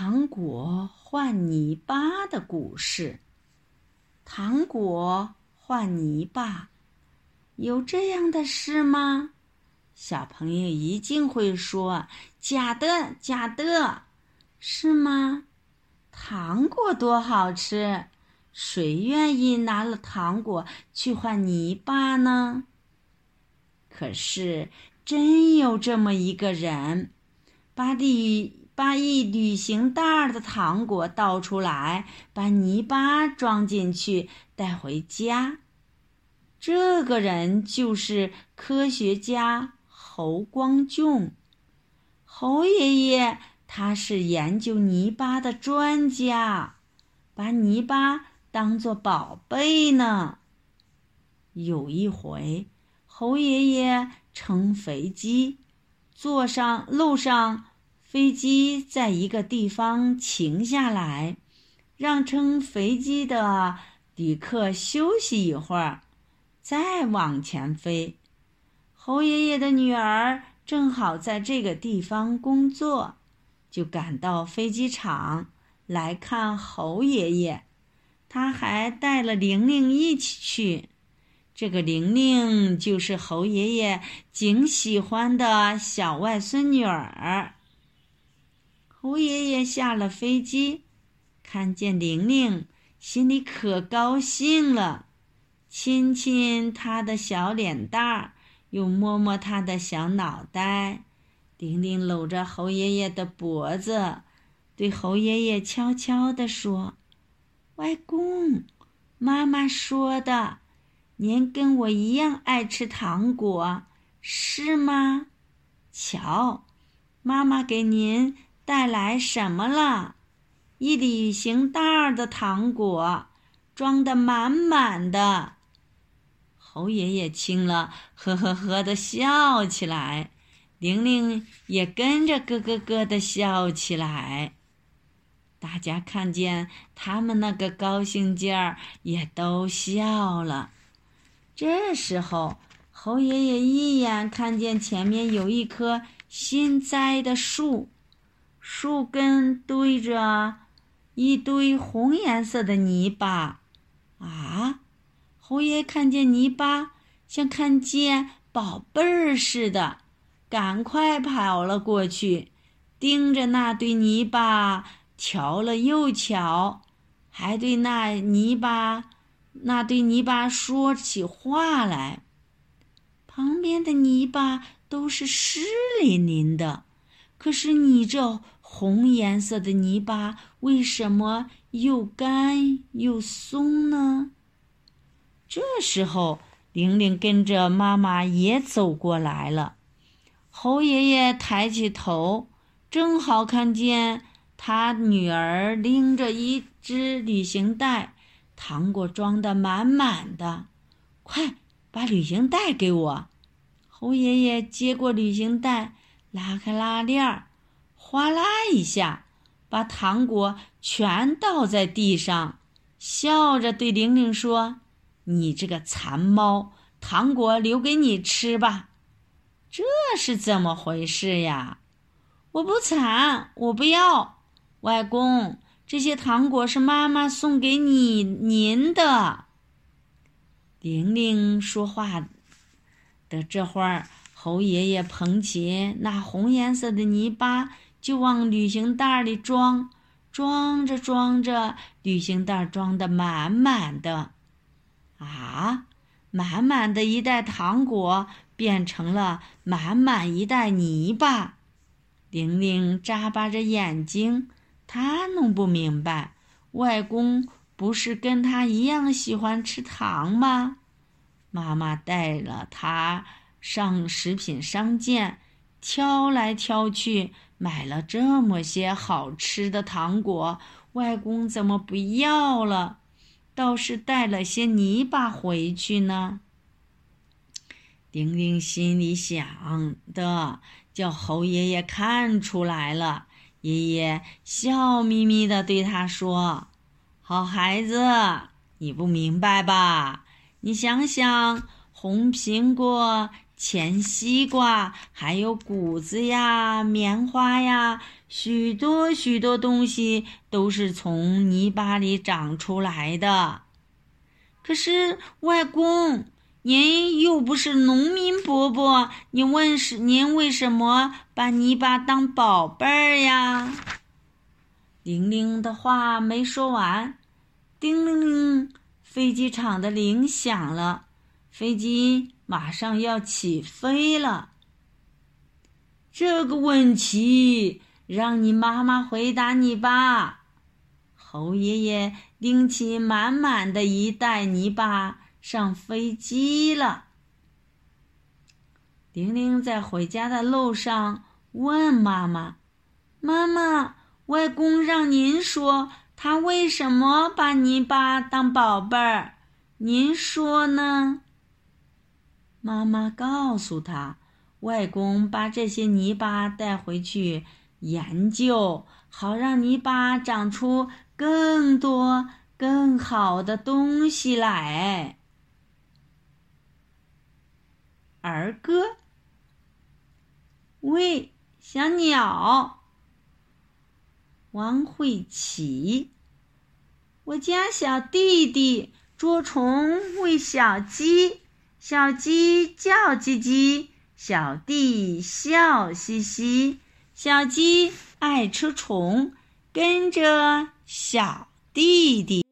糖果换泥巴的故事。糖果换泥巴，有这样的事吗？小朋友一定会说：“假的，假的，是吗？”糖果多好吃，谁愿意拿了糖果去换泥巴呢？可是，真有这么一个人，把旅把一旅行袋的糖果倒出来，把泥巴装进去，带回家。这个人就是科学家侯光俊。侯爷爷他是研究泥巴的专家，把泥巴当做宝贝呢。有一回。侯爷爷乘飞机，坐上路上，飞机在一个地方停下来，让乘飞机的旅客休息一会儿，再往前飞。侯爷爷的女儿正好在这个地方工作，就赶到飞机场来看侯爷爷。他还带了玲玲一起去。这个玲玲就是侯爷爷仅喜欢的小外孙女儿。猴爷爷下了飞机，看见玲玲，心里可高兴了，亲亲她的小脸蛋儿，又摸摸她的小脑袋。玲玲搂着侯爷爷的脖子，对侯爷爷悄悄地说：“外公，妈妈说的。”您跟我一样爱吃糖果，是吗？瞧，妈妈给您带来什么了？一旅行袋的糖果，装的满满的。侯爷爷听了，呵呵呵的笑起来，玲玲也跟着咯咯咯的笑起来。大家看见他们那个高兴劲儿，也都笑了。这时候，侯爷爷一眼看见前面有一棵新栽的树，树根堆着一堆红颜色的泥巴。啊！侯爷看见泥巴，像看见宝贝儿似的，赶快跑了过去，盯着那堆泥巴瞧了又瞧，还对那泥巴。那堆泥巴说起话来，旁边的泥巴都是湿淋淋的，可是你这红颜色的泥巴为什么又干又松呢？这时候，玲玲跟着妈妈也走过来了。猴爷爷抬起头，正好看见他女儿拎着一只旅行袋。糖果装的满满的，快把旅行袋给我！猴爷爷接过旅行袋，拉开拉链儿，哗啦一下，把糖果全倒在地上，笑着对玲玲说：“你这个馋猫，糖果留给你吃吧。”这是怎么回事呀？我不馋，我不要，外公。这些糖果是妈妈送给你您的。玲玲说话的这会儿，侯爷爷捧起那红颜色的泥巴，就往旅行袋里装，装着装着，旅行袋装的满满的。啊，满满的一袋糖果变成了满满一袋泥巴。玲玲眨巴着眼睛。她弄不明白，外公不是跟他一样喜欢吃糖吗？妈妈带了他上食品商店，挑来挑去，买了这么些好吃的糖果，外公怎么不要了？倒是带了些泥巴回去呢？丁丁心里想的，叫猴爷爷看出来了。爷爷笑眯眯地对他说：“好孩子，你不明白吧？你想想，红苹果、甜西瓜，还有谷子呀、棉花呀，许多许多东西都是从泥巴里长出来的。可是，外公，您又不是农民伯伯，你问是您为什么把泥巴当宝贝儿呀？玲玲的话没说完，叮铃铃，飞机场的铃响了，飞机马上要起飞了。这个问题让你妈妈回答你吧。猴爷爷拎起满满的一袋泥巴上飞机了。玲玲在回家的路上问妈妈：“妈妈。”外公让您说，他为什么把泥巴当宝贝儿？您说呢？妈妈告诉他，外公把这些泥巴带回去研究，好让泥巴长出更多、更好的东西来。儿歌，喂，小鸟。王慧琪，我家小弟弟捉虫喂小鸡，小鸡叫叽叽，小弟笑嘻嘻，小鸡爱吃虫，跟着小弟弟。